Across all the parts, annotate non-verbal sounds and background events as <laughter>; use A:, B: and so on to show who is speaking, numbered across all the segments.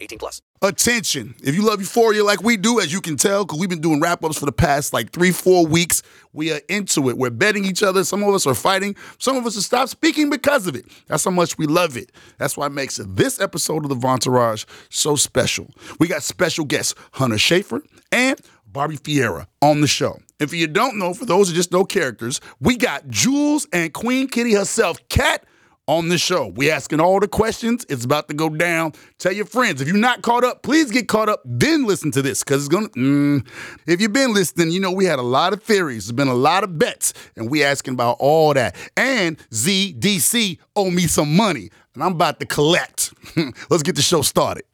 A: 18 plus.
B: Attention. If you love Euphoria like we do, as you can tell, because we've been doing wrap ups for the past like three, four weeks, we are into it. We're betting each other. Some of us are fighting. Some of us have stopped speaking because of it. That's how much we love it. That's why it makes this episode of The Vontourage so special. We got special guests, Hunter Schafer and Barbie Ferreira on the show. If you don't know, for those who just know characters, we got Jules and Queen Kitty herself, Kat, on the show. We asking all the questions. It's about to go down. Tell your friends. If you're not caught up, please get caught up. Then listen to this because it's gonna. Mm, if you've been listening, you know we had a lot of theories. There's been a lot of bets, and we asking about all that. And ZDC owe me some money, and I'm about to collect. <laughs> Let's get the show started.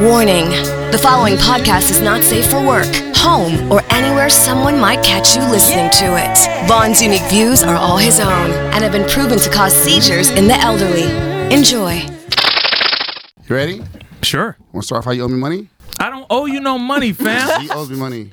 C: Warning the following podcast is not safe for work, home, or anywhere someone might catch you listening to it. Vaughn's unique views are all his own and have been proven to cause seizures in the elderly. Enjoy.
B: You ready?
D: Sure.
B: Want to start off how you owe me money?
D: I don't owe you no money, fam.
B: He owes me money.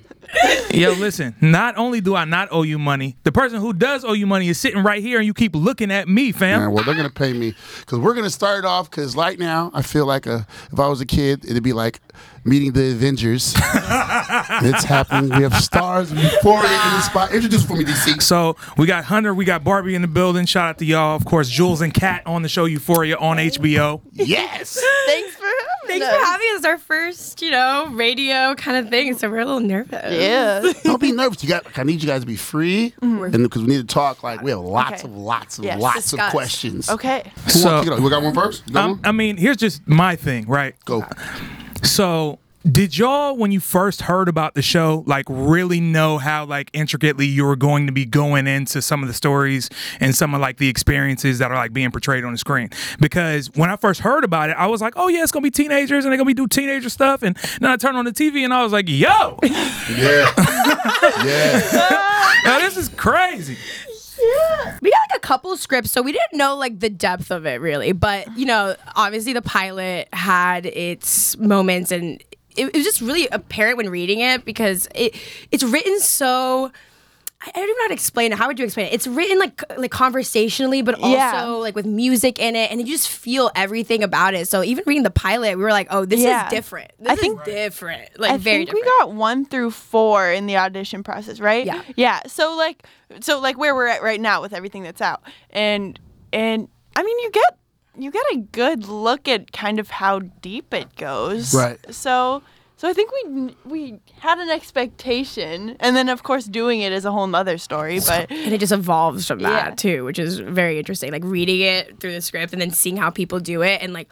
D: Yo, listen. Not only do I not owe you money, the person who does owe you money is sitting right here, and you keep looking at me, fam.
B: Man, well, they're gonna pay me because we're gonna start it off. Because right now, I feel like a if I was a kid, it'd be like meeting the Avengers. <laughs> it's happening. We have stars euphoria in the spot. Introduce for me, DC.
D: So we got Hunter, we got Barbie in the building. Shout out to y'all, of course. Jules and Kat on the show Euphoria on HBO.
B: Yes.
E: Thanks for having
F: Thanks
E: us.
F: for having us. Our first, you know, radio kind of thing. So we're a little nervous.
E: Yeah. <laughs>
B: Don't be nervous. You got. I need you guys to be free, and because we need to talk. Like we have lots
E: Okay.
B: of lots of
E: Yes,
B: lots
E: discuss.
B: of questions.
E: Okay.
B: Who
D: So-
B: wants to kick? We got one first. Got
D: Um,
B: one?
D: I mean, here's just my thing, right?
B: Go.
D: So, did y'all, when you first heard about the show, like really know how like intricately you were going to be going into some of the stories and some of like the experiences that are like being portrayed on the screen? Because when I first heard about it, I was like, oh yeah, it's gonna be teenagers and they're gonna be do teenager stuff. And then I turned on the TV and I was like, yo,
B: Yeah. <laughs> yeah. <laughs>
D: now this is crazy.
F: We got like a couple scripts, so we didn't know like the depth of it really. But you know, obviously the pilot had its moments, and it, it was just really apparent when reading it because it it's written so. I I don't even know how to explain it. How would you explain it? It's written like like conversationally, but also
E: Yeah.
F: like with music in it, and you just feel everything about it. So even reading the pilot, we were like, "Oh, this
E: Yeah.
F: is different. This
E: I
F: is
E: think-
F: different. Like
E: I
F: very
E: think we got one through four in the audition process, right?
F: Yeah.
E: Yeah. So like, so like where we're at right now with everything that's out, and and I mean, you get you get a good look at kind of how deep it goes.
B: Right.
E: So. So I think we we had an expectation, and then of course doing it is a whole nother story. <laughs> But
F: and it just evolves from that
E: Yeah.
F: too, which is very interesting. Like reading it through the script and then seeing how people do it, and like,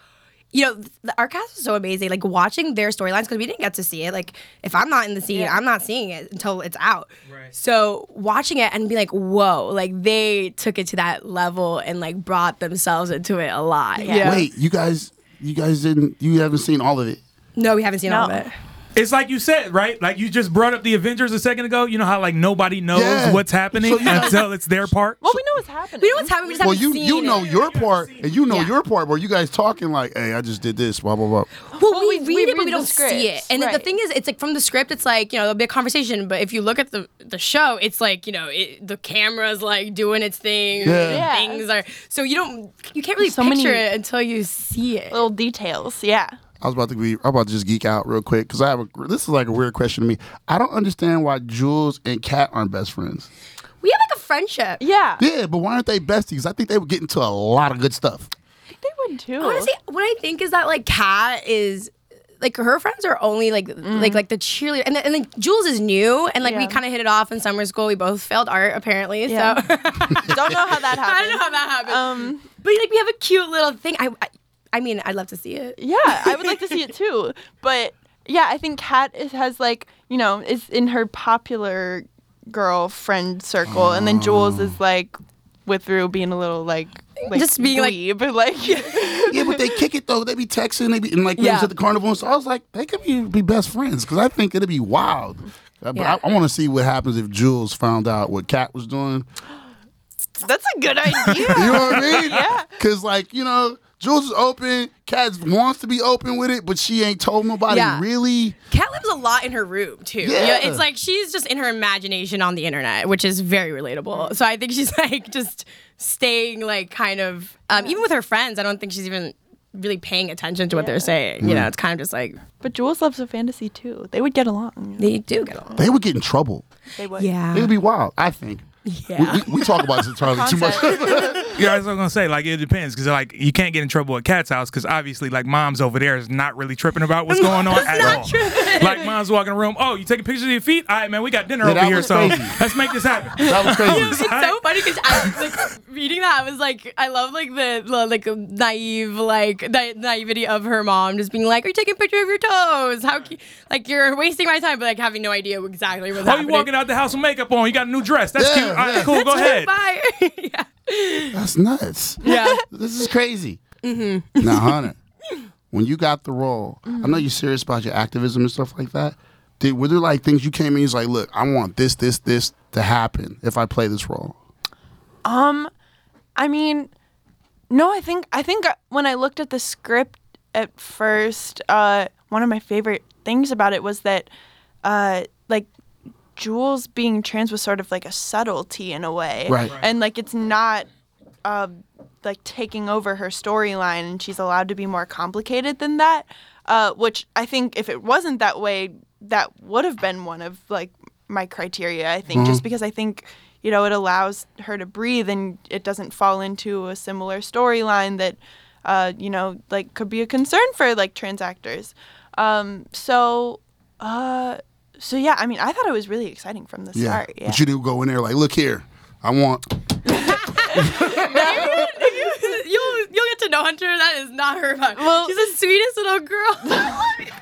F: you know, the, our cast is so amazing. Like watching their storylines because we didn't get to see it. Like if I'm not in the scene,
E: Yeah.
F: I'm not seeing it until it's out.
D: Right.
F: So watching it and be like, whoa, like they took it to that level and like brought themselves into it a lot.
E: Yeah.
B: Wait, you guys. You guys didn't. You haven't seen all of it.
F: No, we haven't seen all of it.
D: It's like you said, right? Like you just brought up the Avengers a second ago. You know how like nobody knows
B: Yeah.
D: what's happening
B: So you guys-
D: until it's their part.
E: well, we know what's happening.
F: We know what's happening. We just
B: Well, you
F: seen
B: you know
F: it.
B: your part, and you know
F: Yeah.
B: your part. Where you guys talking like, "Hey, I just did this." Blah blah blah.
F: Well,
E: Well,
F: we,
E: we-
F: read
E: we
F: it, but we don't see it. And then the thing is, it's like from the script, it's like you know there'll be a conversation, but if you look at the the show, it's like you know it, the camera's like doing its thing.
B: Yeah.
E: Yeah.
F: Things are so you don't you can't really
E: So
F: picture
E: many-
F: it until you see it.
E: little details. Yeah.
B: I was about to be. I'm about to just geek out real quick because I have a. This is like a weird question to me. I don't understand why Jules and Kat aren't best friends.
F: We have like a friendship.
E: Yeah.
B: Yeah, but why aren't they besties? I think they would get into a lot of good stuff.
E: They would too.
F: Honestly, what I think is that like Kat is like her friends are only like like like the cheerleader, and then, and then Jules is new, and like we kind of hit it off in summer school. We both failed art apparently,
E: Yeah.
F: so <laughs> <laughs>
E: don't know how that happened.
F: I don't know how that happened.
E: Um,
F: but like we have a cute little thing. I, I I mean, I'd love to see it.
E: yeah, I would like to see it too. <laughs> But yeah, I think Kat is, has like you know is in her popular girl friend circle, and then Jules is mm. like with Rue being a little like like
F: Just being like-
E: dweeb, <laughs> like <laughs>
B: Yeah, but they kick it though. They be texting, they be and like when I was
F: Yeah.
B: at the carnival. And so I was like, they could be, be best friends because I think it'd be wild. But
F: Yeah.
B: I, I want to see what happens if Jules found out what Kat was doing. <gasps>
E: that's a good idea.
B: You know what I mean?
E: Yeah.
B: Because like you know, Jules is open. Kat wants to be open with it, but she ain't told nobody
F: Yeah.
B: really.
F: Kat lives a lot in her room too.
B: Yeah.
F: Yeah. it's like she's just in her imagination on the internet, which is very relatable. So I think she's <laughs> like just staying like kind of um, even with her friends. I don't think she's even really paying attention to what they're saying. You know, it's kind of just like
E: But Jules loves a fantasy too. They would get along.
F: they do get along.
B: They would get in trouble.
E: They would.
F: Yeah.
B: It would be wild. I think.
F: Yeah.
B: We, we, we talk about this entirely too much. <laughs>
D: Yeah, that's what I was gonna say like it depends because like you can't get in trouble at Kat's house because obviously like mom's over there is not really tripping about what's going on at
F: not
D: all.
F: tripping. <laughs>
D: Like mom's walking in the room. Oh, you taking pictures of your feet? All right, man, we got dinner
B: Yeah,
D: over here,
B: was
D: so
B: crazy.
D: let's make this happen.
B: that was <laughs> crazy.
F: It's so funny because I was like reading that. I was like, I love like the, the like naive like na- naivety of her mom just being like, "Are you taking a picture of your toes? How cu- like you're wasting my time?" But like having no idea exactly what's
D: Oh, you
F: happening.
D: walking out the house with makeup on? You got a new dress. That's
B: Yeah,
D: cute. All right,
B: yeah.
D: cool. Go ahead.
F: Bye. <laughs> yeah.
B: That's nuts.
F: Yeah.
B: This is crazy. Mm-hmm. Now, Hunter, when you got the role, I know you're serious about your activism and stuff like that. Did were there like things you came in? He's like, look, I want this, this, this to happen if I play this role.
E: Um, I mean, no, I think I think uh, when I looked at the script at first, uh, one of my favorite things about it was that, uh, like, Jules being trans was sort of like a subtlety in a way,
B: Right. Right.
E: And like, it's not, uh, like taking over her storyline, and she's allowed to be more complicated than that. Uh, which I think if it wasn't that way, that would have been one of like my criteria. I think just because I think you know it allows her to breathe and it doesn't fall into a similar storyline that uh, you know like could be a concern for like trans actors. Um, so uh, so yeah, I mean I thought it was really exciting from the
B: Yeah.
E: start. Yeah.
B: But you didn't go in there like, look here, I want. <laughs>
F: you'll you'll get to know Hunter. That is not her vibe.
E: Well-
F: she's the sweetest little girl. <laughs>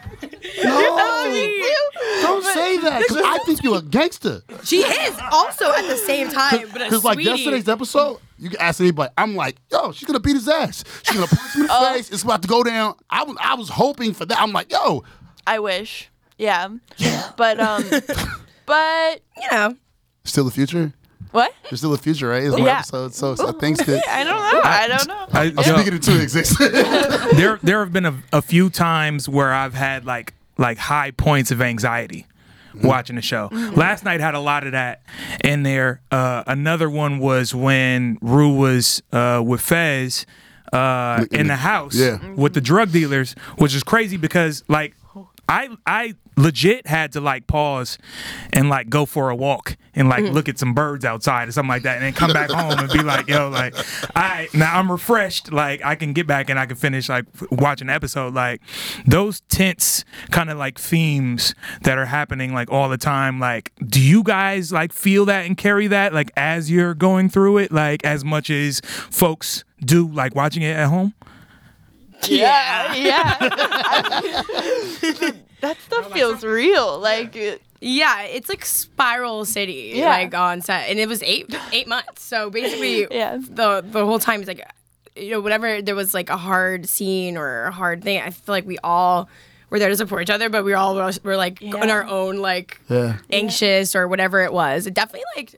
B: No, <laughs> don't say that because I think you're a gangster.
F: she is also at the same time, but a
B: Because like
F: sweetie.
B: yesterday's episode, you can ask anybody. I'm like, yo, she's gonna beat his ass. She's gonna punch him in the
E: Oh.
B: face. It's about to go down. I was I was hoping for that. I'm like, yo,
E: I wish. Yeah. Yeah. But um, <laughs> but
F: you know.
B: still the future.
E: What?
B: There's still a future, right? It's one
E: Yeah.
B: episode, so, so things that <laughs>
E: I don't know. I don't know.
D: I,
B: I'm
D: yo,
B: speaking into existence. <laughs> <laughs>
D: there there have been a, a few times where I've had like like high points of anxiety watching the show. Last night had a lot of that in there. Uh, another one was when Rue was uh, with Fez uh, in the house
B: Yeah.
D: with the drug dealers, which is crazy because like I I legit had to like pause and like go for a walk and like mm. look at some birds outside or something like that and then come back <laughs> home and be like yo like I now I'm refreshed. Like I can get back and I can finish like watching the episode. Like those tense kind of like themes that are happening like all the time like do you guys like feel that and carry that like as you're going through it like as much as folks do like watching it at home
E: Yeah. Yeah. <laughs> <laughs> that stuff feels real. Like. it-
F: Yeah, it's like Spiral City,
E: Yeah.
F: like on set, and it was eight eight months. So basically, <laughs>
E: Yeah.
F: the the whole time is like, you know, whenever there was like a hard scene or a hard thing, I feel like we all were there to support each other, but we all were, were like on our own, like
B: Yeah.
F: anxious or whatever it was. It definitely like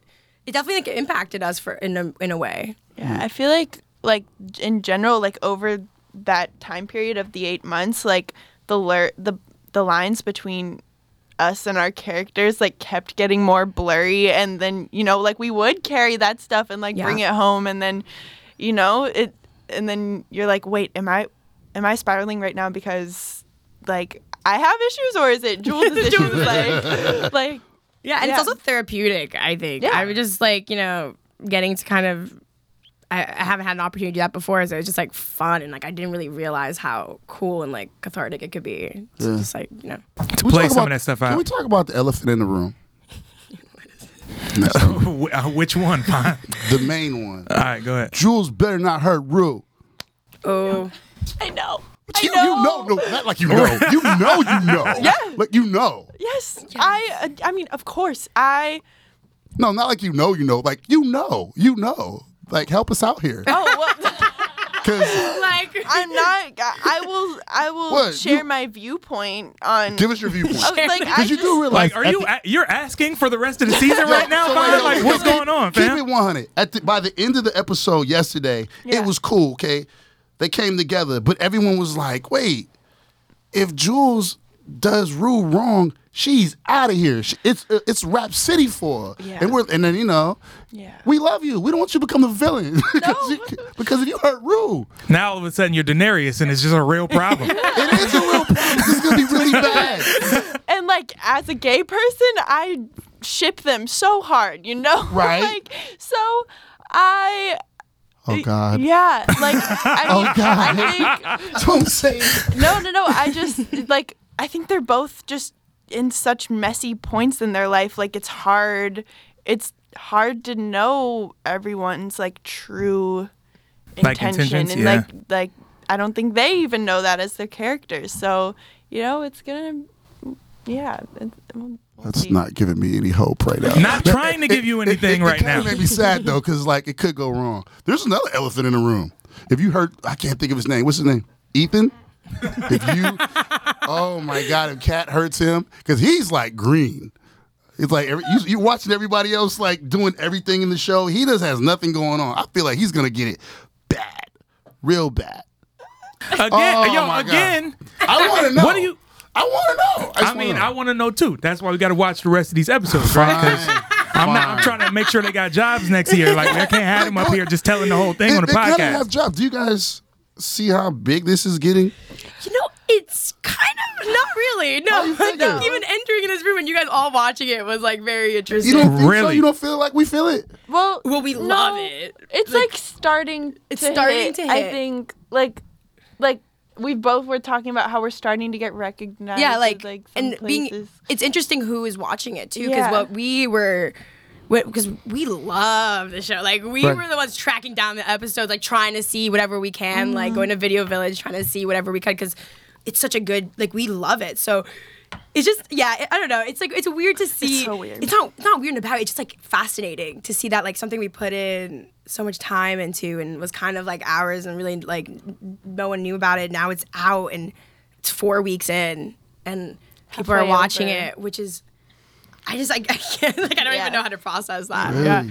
F: it definitely like impacted us for in a in a way.
E: Yeah, I feel like like in general, like over that time period of the eight months, like the lur- the the lines between us and our characters like kept getting more blurry, and then you know like we would carry that stuff and like
F: Yeah.
E: bring it home, and then you know it, and then you're like, wait, am I am I spiraling right now because like I have issues or is it Jules' <laughs> issues? like like
F: Yeah, and
E: Yeah.
F: it's also therapeutic. I think.
E: Yeah.
F: I was just like you know getting to kind of. I, I haven't had an opportunity to do that before, so it's just like fun and like I didn't really realize how cool and like cathartic it could be. It's just like you know.
D: to play
B: talk
D: some
B: about-
D: of that stuff out.
B: Can we talk about the elephant in the room? <laughs>
D: Wh- uh, which one Fine.
B: The main one.
D: all right go ahead
B: Jules better not hurt Rue.
F: Oh,
E: I know.
B: But
E: I
B: you, you know, no, not like you know. You know, you know. <laughs> yeah. Like you know.
E: Yes, I. Uh, I mean, of course, I.
B: No, not like you know, you know. Like you know, you know. Like help us out here.
E: Oh well. <laughs>
B: Because
F: like
E: I'm not. I will. I will
B: What?
E: share
B: You-
E: my viewpoint on.
B: give us your viewpoint. <laughs>
E: Oh, like I
B: Because you
E: just,
B: do realize.
D: Like, are
B: at
D: you
B: the-
D: a- you're asking for the rest of the season <laughs>
B: Yo,
D: right now,
B: so
D: fam?
B: wait,
D: Like, what's
B: keep-
D: going on,
B: Keep
D: fam?
B: it 100. At the, by the end of the episode yesterday,
E: Yeah.
B: it was cool. Okay, they came together, but everyone was like, "Wait, if Jules does Rue wrong, she's out of here. She, it's uh, it's Rap City for her."
E: Yeah.
B: And we're and then you know,
E: Yeah.
B: we love you. We don't want you to become the villain because, <laughs> you, because if you hurt Rue,
D: Now all of a sudden you're Daenerys, and it's just a real problem. <laughs>
B: it is a real problem. It's gonna be really <laughs> bad.
E: and like as a gay person, I ship them so hard. You know,
B: Right.
E: like so, I.
B: Oh God.
E: Yeah, like I mean,
B: Oh, God.
E: I think
B: Don't say.
E: no, no, no. I just like I think they're both just in such messy points in their life. Like it's hard. It's hard to know everyone's like true
D: Like
E: intention,
D: intentions,
E: and
D: yeah.
E: like like I don't think they even know that as their characters. So you know, it's gonna, yeah. It's, we'll
B: That's
E: see.
B: not giving me any hope right now.
D: Not trying to give you anything
B: it,
D: right
B: it kinda
D: now.
B: made me sad though, because like it could go wrong. There's another elephant in the room. If you heard, I can't think of his name. What's his name? Ethan. If you, oh my God, if Kat hurts him, because he's like green. It's like every, you, you're watching everybody else like doing everything in the show. He just has nothing going on. I feel like he's gonna get it bad, real bad.
D: Again,
B: Oh,
D: yo,
B: my God.
D: again.
B: I want to know.
D: What do you-
B: I want to know.
D: I
B: just
D: mean,
B: wanna
D: I want to know too. That's why we got to watch the rest of these episodes, right? 'Cause
B: Fine.
D: I'm not. I'm trying to make sure they got jobs next year. Like I can't have them up here just telling the whole thing
B: They,
D: on the
B: they
D: podcast.
B: have jobs. Do you guys see how big this is getting?
F: You know, it's kind of <laughs> not really. No,
B: How you
F: like,
B: figure?
F: even entering in this room and you guys all watching it was like very interesting.
B: You don't think so?
D: Really?
B: You don't feel like we feel it?
E: Well,
F: Well, we
E: no,
F: love it.
E: It's like, starting.
F: It's
E: to
F: starting
E: hit.
F: to
E: I think like like we both were talking about how we're starting to get recognized.
F: yeah, like,
E: like some
F: and being it's interesting who is watching it too because
E: Yeah.
F: what we were because we love the show like we
B: Right.
F: were the ones tracking down the episodes like trying to see whatever we can like mm-hmm. going to video village trying to see whatever we could because it's such a good like we love it so it's just yeah I- i don't know it's like it's weird to see It's
E: so weird.
F: it's not it's not weird about it it's just like fascinating to see that like something we put in so much time into and was kind of like ours and really like no one knew about it now it's out and it's four weeks in and people are watching
E: over.
F: it which is I just like <laughs> I can't like I don't
E: Yeah.
F: even know how to process that.
E: yeah.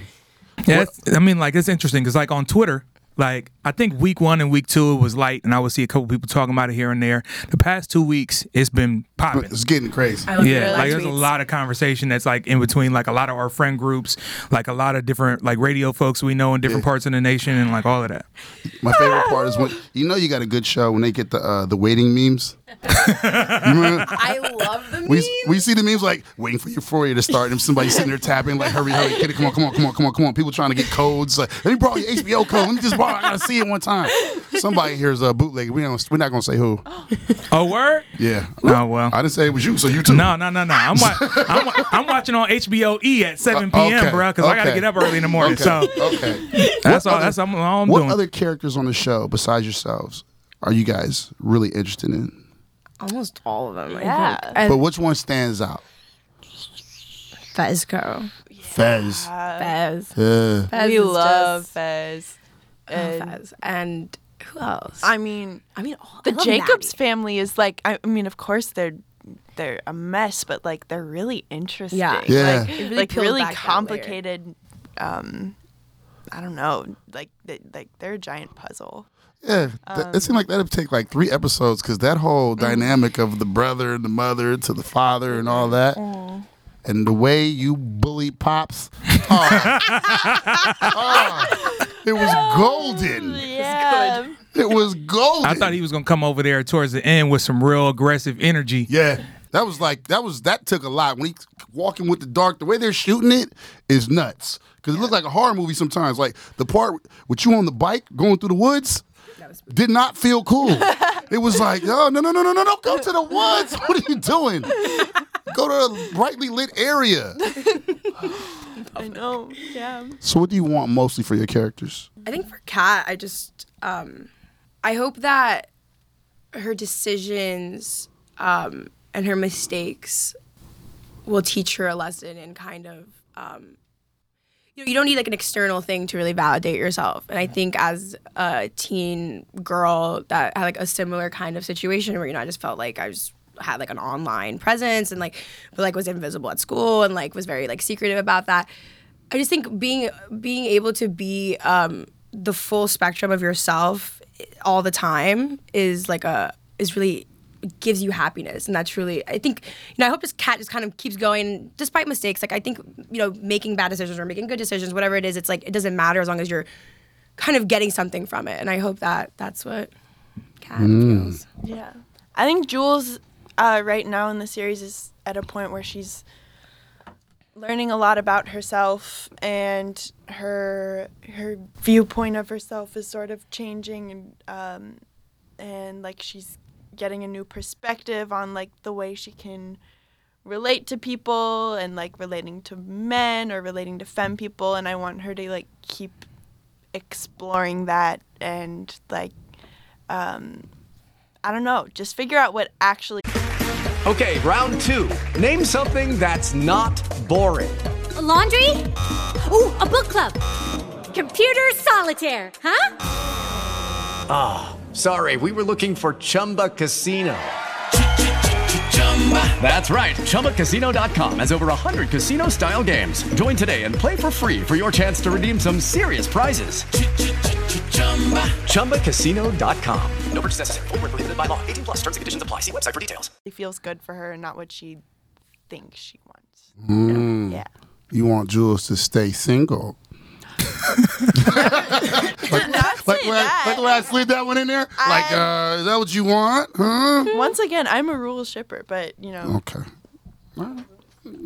D: Yeah, I mean, like it's interesting because like on Twitter, like I think week one and week two it was light, and I would see a couple people talking about it here and there. The past two weeks, it's been popping.
B: It's getting crazy.
F: I
D: Yeah,
F: the
D: like there's a lot of conversation that's like in between like a lot of our friend groups, like a lot of different like radio folks we know in different parts of the nation, and like all of that.
B: My favorite part is when you know you got a good show when they get the uh, the waiting memes. You remember? <laughs>
F: I love the
B: We,
F: memes.
B: we see the memes like waiting for Euphoria to start, and somebody sitting there tapping like, "Hurry, hurry, kid, come on, come on, come on, come on, come on!" People trying to get codes. Like, let me borrow your HBO code. Let me just borrow. I gotta see it one time. Somebody here's a bootleg. We don't, we're not gonna say who. <gasps>
D: Oh, word?
B: Yeah.
D: Oh well.
B: I didn't say it was you, so you too.
D: No, no, no, no. I'm, wa- I'm, wa- I'm watching on HBO E at 7
B: Uh,
D: p.m.,
B: okay,
D: bro, because I got to
B: okay.
D: get up early in the morning.
B: Okay.
D: So
B: okay. <laughs>
D: that's all.
B: other-
D: that's all I'm
B: What
D: doing.
B: What other characters on the show besides yourselves are you guys really interested in?
F: Almost all of them. I
E: Yeah.
F: think.
B: But which one stands out?
F: Fezco.
B: Fez.
F: Fez.
B: Yeah.
F: Fez
E: we
F: is
E: love
F: just-
E: Fez.
F: I love Fez. And who else?
E: I mean,
F: I mean, all,
E: the
F: I love
E: Jacobs
F: Maddie.
E: family is like. I I mean, of course they're they're a mess, but like they're really interesting.
F: Yeah.
B: Yeah.
E: Like,
F: It really
E: like
F: peeled
E: really
F: back that layer.
E: complicated. Um, I don't know. Like they, like they're a giant puzzle.
B: Yeah, th- it seemed like that'd take like three episodes because that whole mm-hmm. dynamic of the brother and the mother to the father and all that, mm-hmm. and the way you bully pops, <laughs> oh, oh, it was <laughs> oh, golden.
E: Yeah.
B: It was golden.
D: I thought he was gonna come over there towards the end with some real aggressive energy.
B: Yeah, that was like that was that took a lot when he walking with the dark. The way they're shooting it is nuts because it looked like a horror movie sometimes. Like the part with you on the bike going through the woods did not feel cool. <laughs> it was like, oh no no no no no no, go to the woods. <laughs> What are you doing? Go to a brightly lit area. <laughs>
E: I know. Yeah.
B: So, what do you want mostly for your characters?
F: I think for Kat, I just um, I hope that her decisions um, and her mistakes will teach her a lesson and kind of um, you know, you don't need like an external thing to really validate yourself. And I think as a teen girl that had like a similar kind of situation where you know I just felt like I was had like an online presence and like but like was invisible at school and like was very like secretive about that. I just think being being able to be um, the full spectrum of yourself all the time is like a is really gives you happiness and that's really i think you know i hope this Kat just kind of keeps going despite mistakes. Like i think you know making bad decisions or making good decisions whatever it is it's like it doesn't matter as long as you're kind of getting something from it and i hope that that's what Kat feels.
E: Yeah. I think Jules, uh, right now in the series, is at a point where she's learning a lot about herself and her her viewpoint of herself is sort of changing and um, and like she's getting a new perspective on like the way she can relate to people and like relating to men or relating to femme people and I want her to like keep exploring that and like um I don't know, just figure out what actually
G: Okay, round two. Name something that's not boring.
H: A laundry? Ooh, a book club. Computer solitaire, huh?
G: Sorry, we were looking for Chumba Casino. That's right. ChumbaCasino.com has over 100 casino style games. Join today and play for free for your chance to redeem some serious prizes. ChumbaCasino.com.
A: No purchase necessary. Void where prohibited by law. 18 plus terms and conditions apply. See website for details.
E: It feels good for her and not what she thinks she wants.
B: Mm.
E: Yeah.
B: You want Jules to stay single. <laughs> like,
E: Not
B: like,
E: say
B: where I,
E: that.
B: like the way I slid that one in there? like, uh, is that what you want? Huh?
E: Once again, I'm a rule shipper, but you know,
B: Okay. All right.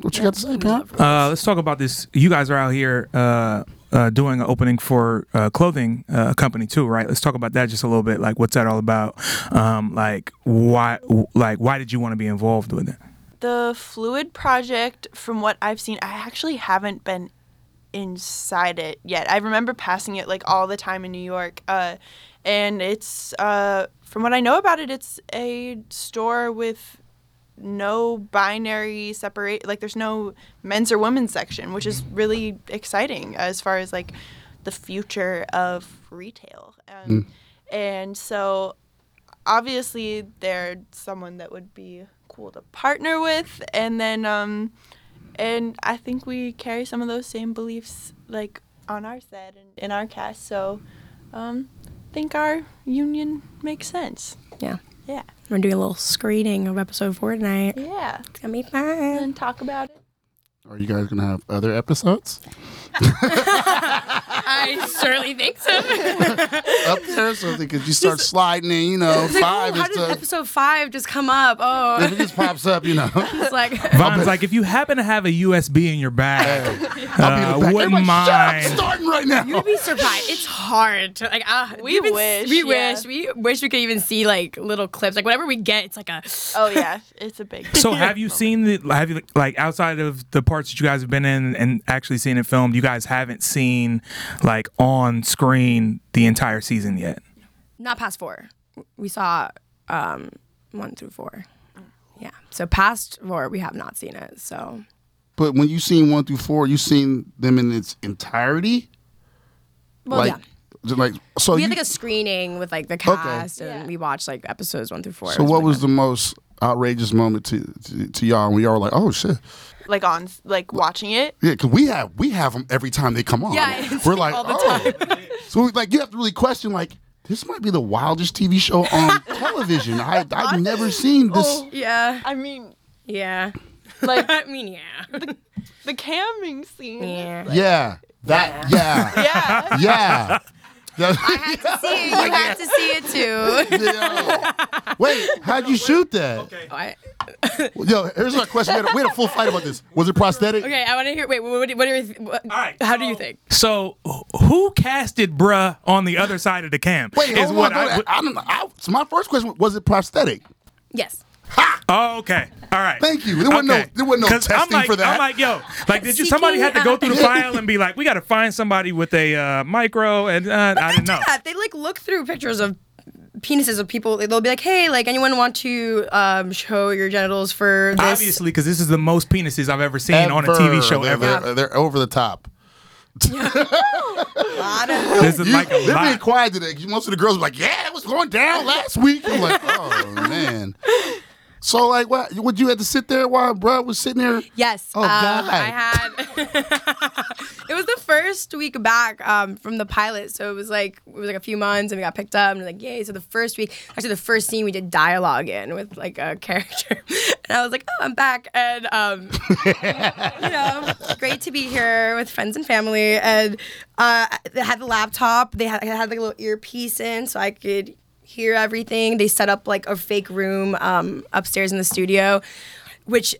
B: What you got to say, Pam?
D: Uh, let's talk about this. You guys are out here uh, uh, doing an opening for uh, clothing uh, company too, right? Let's talk about that just a little bit. Like, what's that all about? Um, like, why? Like, why did you want to be involved with it?
E: the Phluid Project, from what I've seen, I actually haven't been inside it yet. I remember passing it like all the time in New York, uh, and it's uh, from what I know about it, it's a store with no binary separate like there's no men's or women's section which is really exciting as far as like the future of retail. Um, and so obviously they're someone that would be cool to partner with and then um and i think we carry some of those same beliefs like on our set and in our cast so um I think our union makes sense.
F: Yeah.
E: Yeah.
F: We're doing a little screening of episode four tonight.
E: Yeah.
F: It's gonna be fun.
E: And talk about it.
B: Are you guys going to have other episodes <laughs> <laughs>
F: i certainly think so <laughs>
B: up there? So they could you start sliding in, you know,
F: It's like,
B: five
F: oh, how
B: and
F: did
B: stuff.
F: episode five just come up oh
B: If it just pops up, you know. <laughs>
F: it's like
D: Von's like, if you happen to have a USB in your bag,
B: I'll be in the
D: uh,
B: back.
D: wouldn't
B: Everybody, shut up,
D: mind.
B: starting right now.
F: You'd be surprised. It's hard. To, like uh,
E: We
F: even-
E: wish,
F: We
E: yeah.
F: wish. We wish we could even see like little clips. Like whatever we get, it's like a. <laughs>
E: oh yeah it's a big
D: So have you seen the have you like outside of the parts that you guys have been in and actually seen it filmed, you guys haven't seen like on screen the entire season yet?
F: Not past four. We saw um one through four. Yeah. So past four, we have not seen it. So
B: But when you seen one through four, you seen them in its entirety.
F: well,
B: like,
F: yeah.
B: like so.
F: We
B: you,
F: had like a screening with like the cast, and
E: Yeah.
F: we watched like episodes one through four.
B: so what was the most outrageous moment to to, to y'all when y'all were like, oh shit,
E: like on like watching it
B: yeah? Because we have we have them every time they come on.
F: Yeah,
B: we're
F: like
B: like,
F: all the
B: oh. <laughs> so we, like you have to really question like. This might be the wildest TV show on <laughs> television. I, I've never seen this.
F: Oh, yeah.
E: i mean
F: Yeah.
E: like <laughs>
F: I mean, yeah.
E: the camming scene
F: Yeah.
B: Yeah, that. Yeah,
E: yeah
B: yeah. That-
F: I had to see it. You had to see it too.
B: Yo. Wait, how'd you shoot that?
F: I-
B: Yo, here's my question. We had, a, we had a full fight about this. Was it prosthetic?
F: okay, I want to hear. Wait, what, what, what do you? What,
D: right,
F: how do you
D: so-
F: think?
D: So wh- who casted bruh on the other side of the camp?
B: Wait,
D: is
B: hold
D: what
B: on.
D: I
B: I, I, don't know. I, so my first question was it prosthetic?
F: Yes.
D: Oh, okay. All right.
B: Thank you. There wasn't no- there wasn't no
D: 'Cause I'm
B: testing
D: like,
B: for that.
D: I'm like, yo, like, did you? Somebody had to go through the <laughs> file and be like, we got to find somebody with a uh, micro, and uh, I didn't know. <laughs>
F: Yeah, they like look through pictures of penises of people. They'll be like, "Hey, like anyone want to um, show your genitals for this?"
D: Obviously, because this is the most penises I've ever seen on a TV show
B: They're,
D: ever.
B: They're, they're over the top. <laughs>
D: This is like a
B: They're being quiet today because most of the girls were like, "Yeah, it was going down last week." I'm like, "Oh man." So like, what? Would you have to sit there while Brad was sitting there?
F: Yes.
B: Oh,
F: um,
B: God.
F: I had. <laughs> it was the first week back um, from the pilot, so it was like it was like a few months, and we got picked up, and like yay! So the first week, actually the first scene, we did dialogue in with like a character, <laughs> and I was like, oh, I'm back, and um, <laughs> you know, great to be here with friends and family, and uh, they had the laptop, they had I had like a little earpiece in, so I could hear everything. They set up like a fake room um, upstairs in the studio, which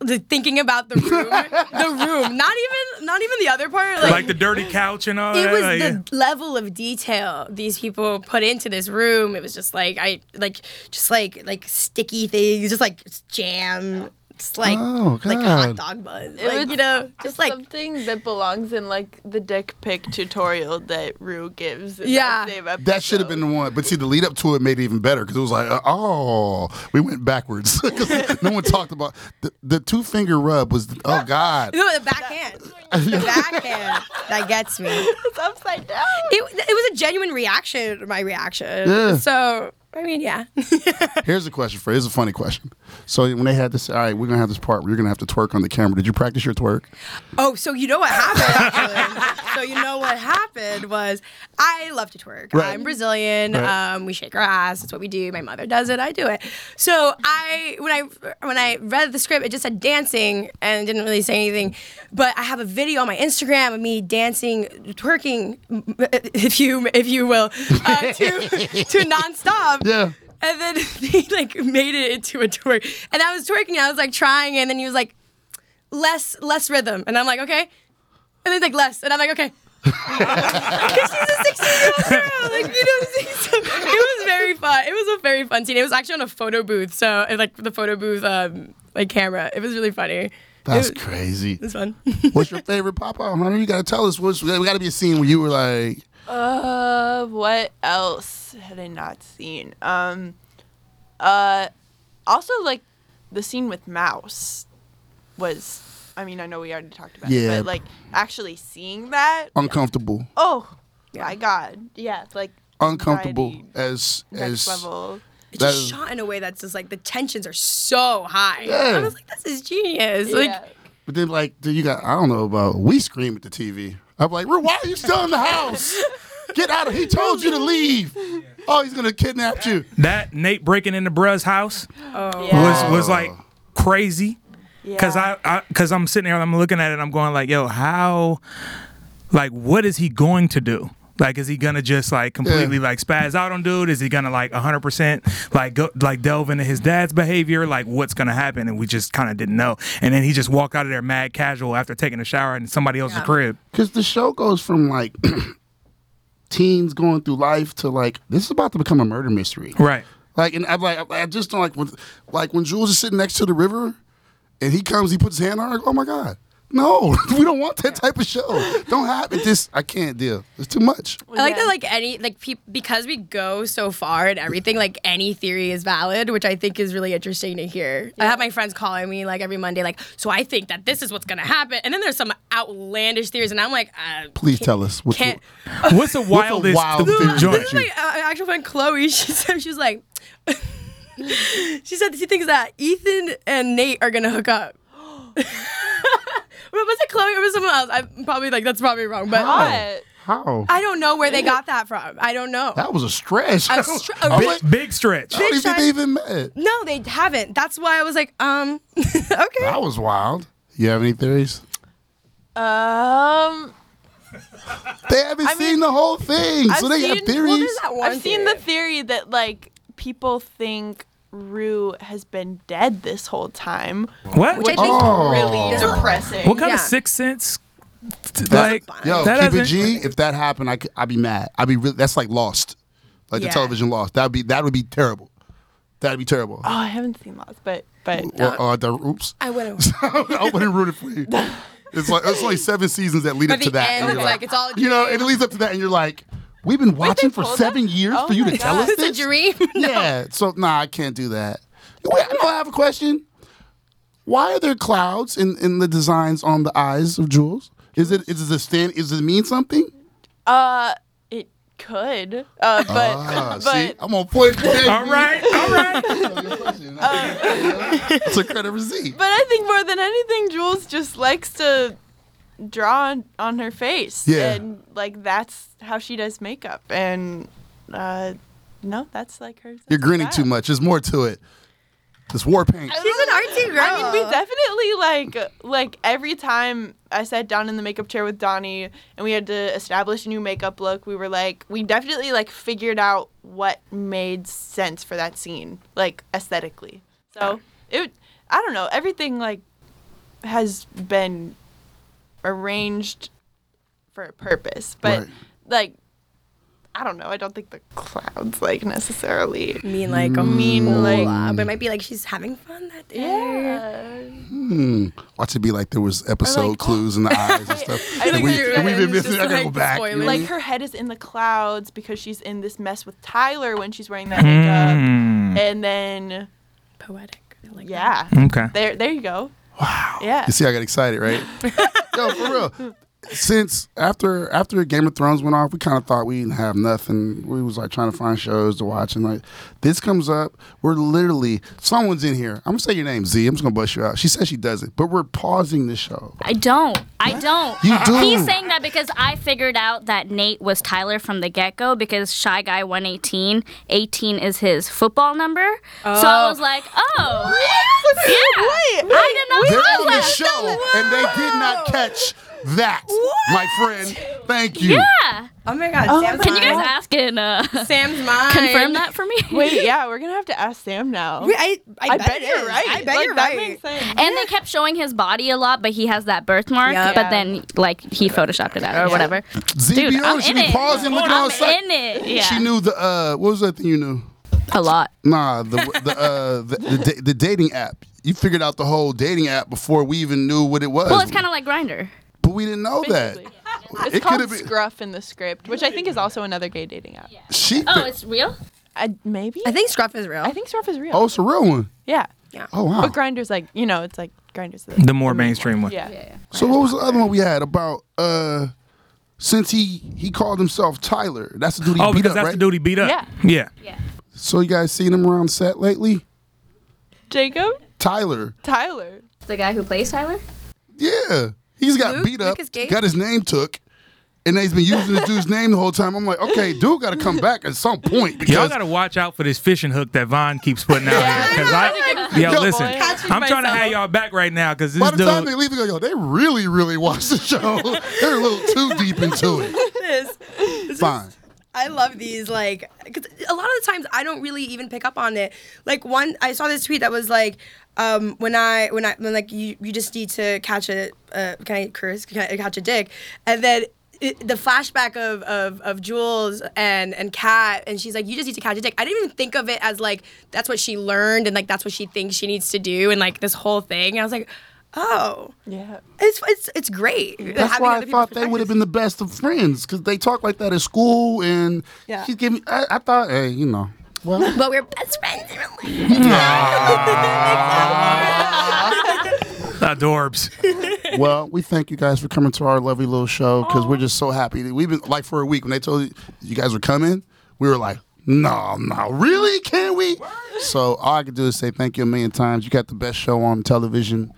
F: the thinking about the room, <laughs> the room, not even not even the other part, like,
D: Like the dirty couch and all
F: it
D: that.
F: was
D: like,
F: the level of detail these people put into this room. It was just like I like just like like sticky things, just like jam, just like
B: Oh,
F: like
B: God.
F: hot dog buns, like
E: was
F: you know, just like
E: something that belongs in like the dick pic tutorial that Rue gives. In
F: Yeah.
E: that,
B: That should have been the one. But see, the lead up to it made it even better because it was like, uh, oh, we went backwards. <laughs> 'Cause no one talked about the, the two finger rub was. Oh <laughs> God.
F: no the backhand, the backhand <laughs> that gets me.
E: It's upside down.
F: It, it was a genuine reaction to my reaction.
B: Yeah.
F: So I mean, yeah. <laughs>
B: Here's a question for you. Here's a funny question. So when they had this, all right, we're gonna have this part where you're gonna have to twerk on the camera. Did you practice your twerk?
F: Oh, so you know what happened? Actually, so you know what happened was I love to twerk.
B: Right.
F: I'm Brazilian.
B: Right.
F: Um, we shake our ass. That's what we do. My mother does it. I do it. So I when I when I read the script, it just said dancing and didn't really say anything. But I have a video on my Instagram of me dancing, twerking, if you if you will, uh, to to <laughs> nonstop.
B: Yeah.
F: And then <laughs> he like made it into a twerk, and I was twerking. I was like trying, and then he was like, less less rhythm, and I'm like, okay. And then he's like less, and I'm like, okay. <laughs> Because she's a 16 year old girl, like you know. So it was very fun. It was a very fun scene. It was actually on a photo booth, so and, like the photo booth um like camera. It was really funny.
B: That's
F: it, was-
B: crazy.
F: It was fun.
B: What's your favorite pop out, honey? You gotta tell us. What's, we gotta be a scene where you were like,
E: Uh, what else had I not seen? Um, uh, also like the scene with Mouse was. I mean, I know we already talked about it, but like actually seeing that.
B: uncomfortable,
E: Oh, my God, yeah, like
B: uncomfortable
E: anxiety,
B: as
E: next
B: as
E: level.
F: It's
B: That
F: just
B: is-
F: shot in a way that's just like the tensions are so high.
B: Yeah.
F: I was like, this is genius. Like,
E: yeah.
B: But then, like, dude, you got, I don't know about, we scream at the TV. I'm like, "Rue, why are you still in the house? Get out of He told you to leave. Oh, he's going to kidnap you.
D: that Nate breaking into Bruh's house
F: oh.
E: Yeah.
D: was was like crazy. Cause
E: Yeah.
D: I, I, cause I'm sitting there, and I'm looking at it, and I'm going like, yo, how, like, what is he going to do? Like, is he gonna just like completely like spaz out on dude? Is he gonna like 100 percent like go like delve into his dad's behavior? Like, what's gonna happen? And we just kind of didn't know. And then he just walked out of there mad casual after taking a shower in somebody else's crib.
B: Because the show goes from, like, <clears throat> teens going through life to, like, this is about to become a murder mystery.
D: Right.
B: Like, and I'm like, I I just don't like when, like when Jules is sitting next to the river, and he comes, he puts his hand on her. Like, oh my god, no, <laughs> we don't want that type of show. Don't have it. This I can't deal. It's too much.
F: I like
E: Yeah.
F: that, like any, like peop because we go so far and everything, like any theory is valid, which I think is really interesting to hear. I have my friends calling me like every Monday, like, so I think that this is what's gonna happen, and then there's some outlandish theories, and I'm like, uh,
B: Please tell us. What's
F: can't. <laughs>
D: What's the wildest
B: wild theory
D: joint?
F: This is my uh, actual friend Chloe. <laughs> She said she was like, she said she thinks that Ethan and Nate are gonna hook up. <gasps> was it Chloe or was it someone else? I'm probably like that's probably wrong, but
E: What?
B: How?
F: I don't know where they got that from. I don't know.
B: That was a stretch.
F: A
B: I <laughs>
F: str-
B: don't-
F: a
B: I'm
F: big-
B: like,
D: Big stretch.
B: I don't even think
F: stretch.
B: they even met.
F: No, they haven't. That's why I was like, um, <laughs> okay.
B: That was wild. You have any theories?
E: Um,
B: They haven't seen the whole thing, so
E: I've
B: they have theories.
F: Well, that one
E: I've seen the theory that like people think Rue has been dead this whole time,
D: What?
F: Which I think
B: Oh.
E: really depressing.
D: what kind
F: Yeah.
D: of sixth sense? t-
B: That-
D: like
B: Yo,
D: that
B: keep it G. If that happened, I could, I'd be mad. I'd be really. That's like Lost, like the television Lost. That'd be that would be terrible. That'd be terrible.
E: oh, I haven't seen Lost, but but
B: Or, or the oops.
F: I wouldn't. <laughs>
B: I wouldn't root it for you. <laughs> It's like it's only seven seasons that lead
F: By
B: up to that.
F: end,
B: and
F: it's
B: you're
F: like, it's all
B: you know, and it leads up to that, and you're like, we've been watching for seven
E: us?
B: years
E: Oh
B: for you
E: my
B: to tell
E: God.
B: us
F: It's a
B: this.
F: dream. <laughs> No.
B: Yeah. So nah, I can't do that. Wait, no, I have a question. Why are there clouds in, in the designs on the eyes of Jules? Is it is it a stand? Is it mean something?
E: Uh, it could. Uh, but
B: Ah, see, I'm on point <laughs> today.
D: All right, all right. <laughs>
B: It's a credit receipt.
E: but I think more than anything, Jules just likes to draw on, on her face.
B: Yeah.
E: And like that's how she does makeup. And uh, no, that's like her.
B: You're grinning too much. There's more to it. This war paint.
F: She's an artsy girl.
E: I mean, we definitely like like every time I sat down in the makeup chair with Donnie and we had to establish a new makeup look, we were like, we definitely like figured out what made sense for that scene, like aesthetically. So it, I don't know, everything like has been arranged for a purpose, but
B: Right.
E: like. I don't know. I don't think the clouds like necessarily
F: mean like a
E: mean like
F: uh, but it might be like she's having fun that day.
E: yeah.
B: Hmm. Watch it be like there was episode
E: like-
B: clues in the <laughs> eyes and stuff.
E: I
B: And
E: think
B: we,
E: you're
B: and we've been missing. I gotta go
F: like
B: back.
F: spoilers.
E: like her head is in the clouds because she's in this mess with Tyler when she's wearing that makeup,
D: Mm,
E: and then
F: Poetic. Like
E: yeah,
D: okay.
E: there there you go. Wow. Yeah.
B: You see, I got excited, right? <laughs> Yo, for real. Since after after Game of Thrones went off, we kind of thought we didn't have nothing. We was like trying to find shows to watch, and like this comes up. We're literally someone's in here. I'm gonna say your name, Z. I'm just gonna bust you out. She says she doesn't, but we're pausing the show.
I: I don't. I don't.
B: You do.
I: He's saying that because I figured out that Nate was Tyler from the get go because Shy Guy 118, 18 is his football number. So I oh. was like, oh. Yeah.
E: Wait,
I: I didn't know
B: They're on the show, and they did not catch that, my friend. Thank you.
I: Yeah.
F: Oh my god, Sam's
I: Can you guys ask in uh,
F: Sam's <laughs> mind?
I: confirm that for me?
E: Wait, yeah, we're gonna have to ask Sam now.
F: Wait, I, I,
E: I
F: bet,
E: bet you're right.
F: I bet
E: Like,
F: you're right.
E: makes sense.
I: And they kept showing his body a lot, but he has that birthmark.
F: Yep.
I: But
F: Yeah.
I: then, like, he photoshopped it out or whatever.
B: ZBO,
I: Dude, I'm
B: she
I: in
B: be
I: it.
B: pausing, looking
I: I'm
B: on site.
I: in it. Yeah.
B: She knew the uh, what was that thing you knew?
I: a lot.
B: Nah, the the uh, the, the, the dating app. You figured out the whole dating app before we even knew what it was.
I: Well, it's kind of like Grindr.
B: But we didn't know that.
E: Basically. It's
B: It
E: called
B: could've been-
E: Scruff in the script, which I think is also another gay dating app.
B: She.
I: Oh, it's real?
E: I, maybe.
F: I think Scruff is real.
E: I think Scruff is real.
B: oh, it's a real one.
E: yeah. Yeah.
B: Oh wow.
E: But Grindr's like you know it's like Grindr's the,
D: The more mainstream one.
E: yeah. yeah, yeah.
B: So what was the other one we had about? uh Since he he called himself Tyler, that's the dude he
D: Oh,
B: beat
D: because
B: up,
D: that's
B: right?
D: the dude he beat up.
E: Yeah.
D: Yeah. Yeah.
B: So you guys seen him around set lately?
E: Jacob
B: Tyler.
E: Tyler.
I: The guy who plays Tyler?
B: Yeah, he's got
F: Luke?
B: beat up,
F: Luke is gay?
B: got his name took, and he's been using the dude's name the whole time. I'm like, okay, <laughs> dude, got to come back at some point because
D: Y'all gotta watch out for this fishing hook that Vaughn keeps putting out here. Because <laughs> I, yo,
B: Yo,
D: listen,
E: boy.
D: I'm trying to have y'all back right now because this
B: by the time they leave, they go, yo, they really, really watch the show. <laughs> They're a little too deep into it.
F: This- this is-
B: Fine.
F: I love these like cause a lot of the times I don't really even pick up on it. Like one I saw this tweet that was like um, when I when I when like you you just need to catch a uh, can I curse can I catch a dick and then it, the flashback of, of of Jules and and Kat and she's like you just need to catch a dick. I didn't even think of it as like that's what she learned and like that's what she thinks she needs to do and like this whole thing. And I was like, oh,
E: Yeah.
F: it's it's it's great.
B: That's
F: having
B: why I thought they would have been the best of friends because they talk like that at school. And
F: Yeah.
B: she's giving. I, I thought, hey, you know, well, <laughs>
F: But we're best friends in <laughs> real. <laughs>
D: Adorbs.
B: well, we thank you guys for coming to our lovely little show because we're just so happy. We've been like for a week when they told you, you guys were coming, we were like, no, no, really? Can we? So all I can do is say thank you a million times. You got the best show on television.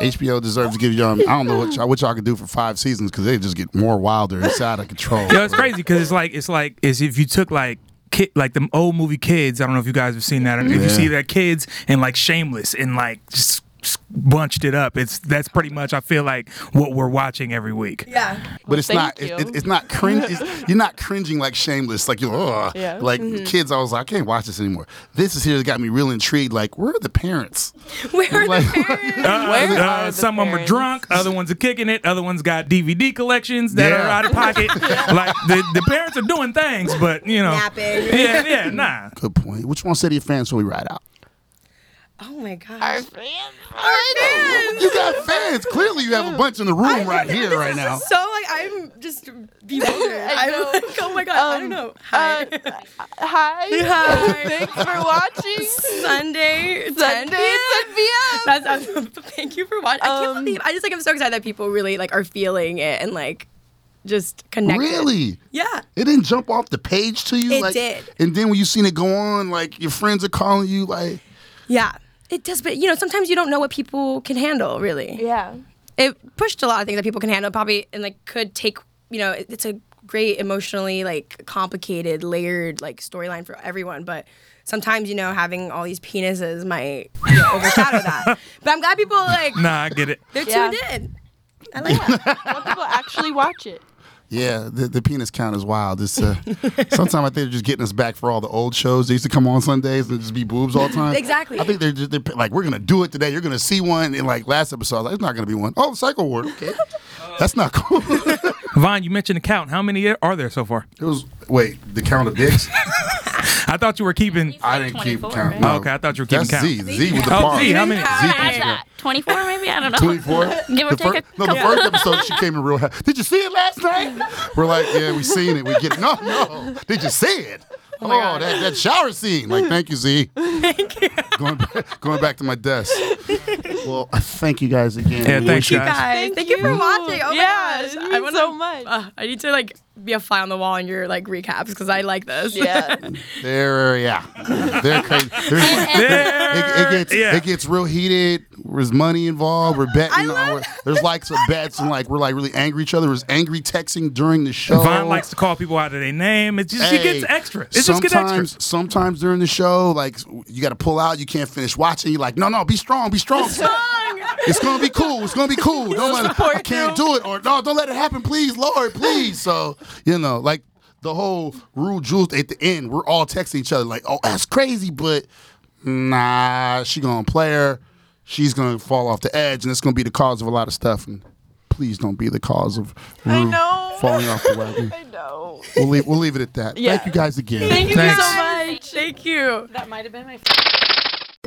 B: HBO deserves to give y'all. I don't know what y'all, what y'all can do for five seasons because they just get more wilder. It's out of control.
D: Yo, it's crazy because it's like it's like as if you took like kid like the old movie Kids. I don't know if you guys have seen that. If you see that Kids and like Shameless and like just bunched it up. It's that's pretty much I feel like what we're watching every week.
F: Yeah.
B: But it's not. It, it- it's not cringe. It's, <laughs> you're not cringing like shameless. Like you're. Ugh.
E: Yeah.
B: Like kids, I was like, I can't watch this anymore. This is here that got me real intrigued. Like, where are the parents? <laughs>
F: Where are
B: Like-
F: the parents?
D: Uh, <laughs>
E: Where
D: uh,
E: are the
D: some of them are drunk, other ones are kicking it, other ones got DVD collections that
B: Yeah.
D: are out of pocket. like the, the parents are doing things, but you know,
F: Napping.
D: yeah, yeah, nah.
B: Good point. Which one say to your fans when we ride out?
F: Oh my gosh.
E: Our fans.
B: You got fans. Clearly, you have a bunch in the room right here, right now.
F: So like I'm just bewildered. <laughs> I'm
E: know.
F: like, oh my god, I don't
E: Um,
F: know. Hi.
E: Uh, hi. <laughs>
F: Hi.
E: Thanks for watching.
F: Sunday,
E: Sunday, 10
F: p.m.
E: p.m.
F: That's, uh, thank you for watching. I can't
E: Um,
F: believe. I just like. I'm so excited that people really like are feeling it and like just connected.
B: Really?
F: Yeah.
B: It didn't jump off the page to you?
F: It
B: like,
F: did.
B: And then when you seen it go on, like your friends are calling you, like,
F: Yeah. It does, but you know, sometimes you don't know what people can handle. Really.
E: Yeah.
F: It pushed a lot of things that people can handle. Probably and like could take. You know, it- it's a great emotionally like complicated, layered like storyline for everyone, but. Sometimes you know having all these penises might you know, overshadow that, <laughs> but I'm glad people like
D: Nah, I get it.
F: they're
E: Yeah.
F: tuned in. I like that. <laughs>
E: People actually watch it.
B: Yeah, the, the penis count is wild. It's uh, sometimes I think they're just getting us back for all the old shows. They used to come on Sundays and just be boobs all the time.
F: Exactly.
B: I think they're just they're like, we're gonna do it today. You're gonna see one. And like last episode, I was like, it's not gonna be one. Oh, Psycho Ward. Okay, that's not cool.
D: Vaughn, you mentioned the count. How many are there so far?
B: it was wait the count of dicks.
D: I thought you were keeping.
B: I didn't keep
I: 24,
B: count.
I: right?
B: No.
D: Okay, I thought you were keeping
B: That's
D: count.
B: Z. Z with the
D: Oh,
B: bar.
D: Z, how many?
B: Z
I: Can I
B: keeps
I: add
B: count.
I: that? 24 maybe? I don't know.
B: 24? <laughs>
I: Give or
B: The
I: take
B: fir-
I: a
B: no, the
I: couple.
B: first episode she came in real happy. Did you see it last night? We're like, yeah, we seen it. We get it. No, no. Did you see it? Oh, that, that shower scene. Like, thank you, Z. Thank you. Going back, going back to my desk. Well, thank you guys again.
D: Yeah,
B: We
D: thanks,
B: wish you-
D: guys.
F: guys.
E: Thank
F: Thank, you. for watching. Oh
E: Yeah,
F: my
E: it
F: gosh.
E: means
F: I wanna,
E: so much.
F: Uh, I need to like be a fly on the wall in your like recaps because I like this.
E: Yeah. <laughs>
B: They're, uh, yeah. They're crazy. There's- it, it gets
D: Yeah.
B: it gets real heated. There's money involved. We're betting.
F: I love
B: we're- there's like some bets and like we're like really angry at each other. There's angry texting during the show.
D: Vaughn likes to call people out of their name. It just she gets extra. It just gets
B: sometimes,
D: extra.
B: sometimes during the show, like you got to pull out. You can't finish watching. You're like, no, no, be strong, be strong. It's gonna be cool. It's gonna be cool. <laughs> Don't let it, I can't do it, or no, don't let it happen, please, Lord, please. So you know, like the whole Rue Jules at the end, we're all texting each other like, oh, that's crazy, but nah, she gonna play her. She's gonna fall off the edge, and it's gonna be the cause of a lot of stuff. And please don't be the cause of
E: I
B: Rue
E: know.
B: falling off the wagon. <laughs>
E: I know.
B: We'll leave, we'll leave it at that.
E: Yeah.
B: Thank you guys again.
E: Thank you
D: Thanks.
E: so much.
F: Thank you.
H: That might have been my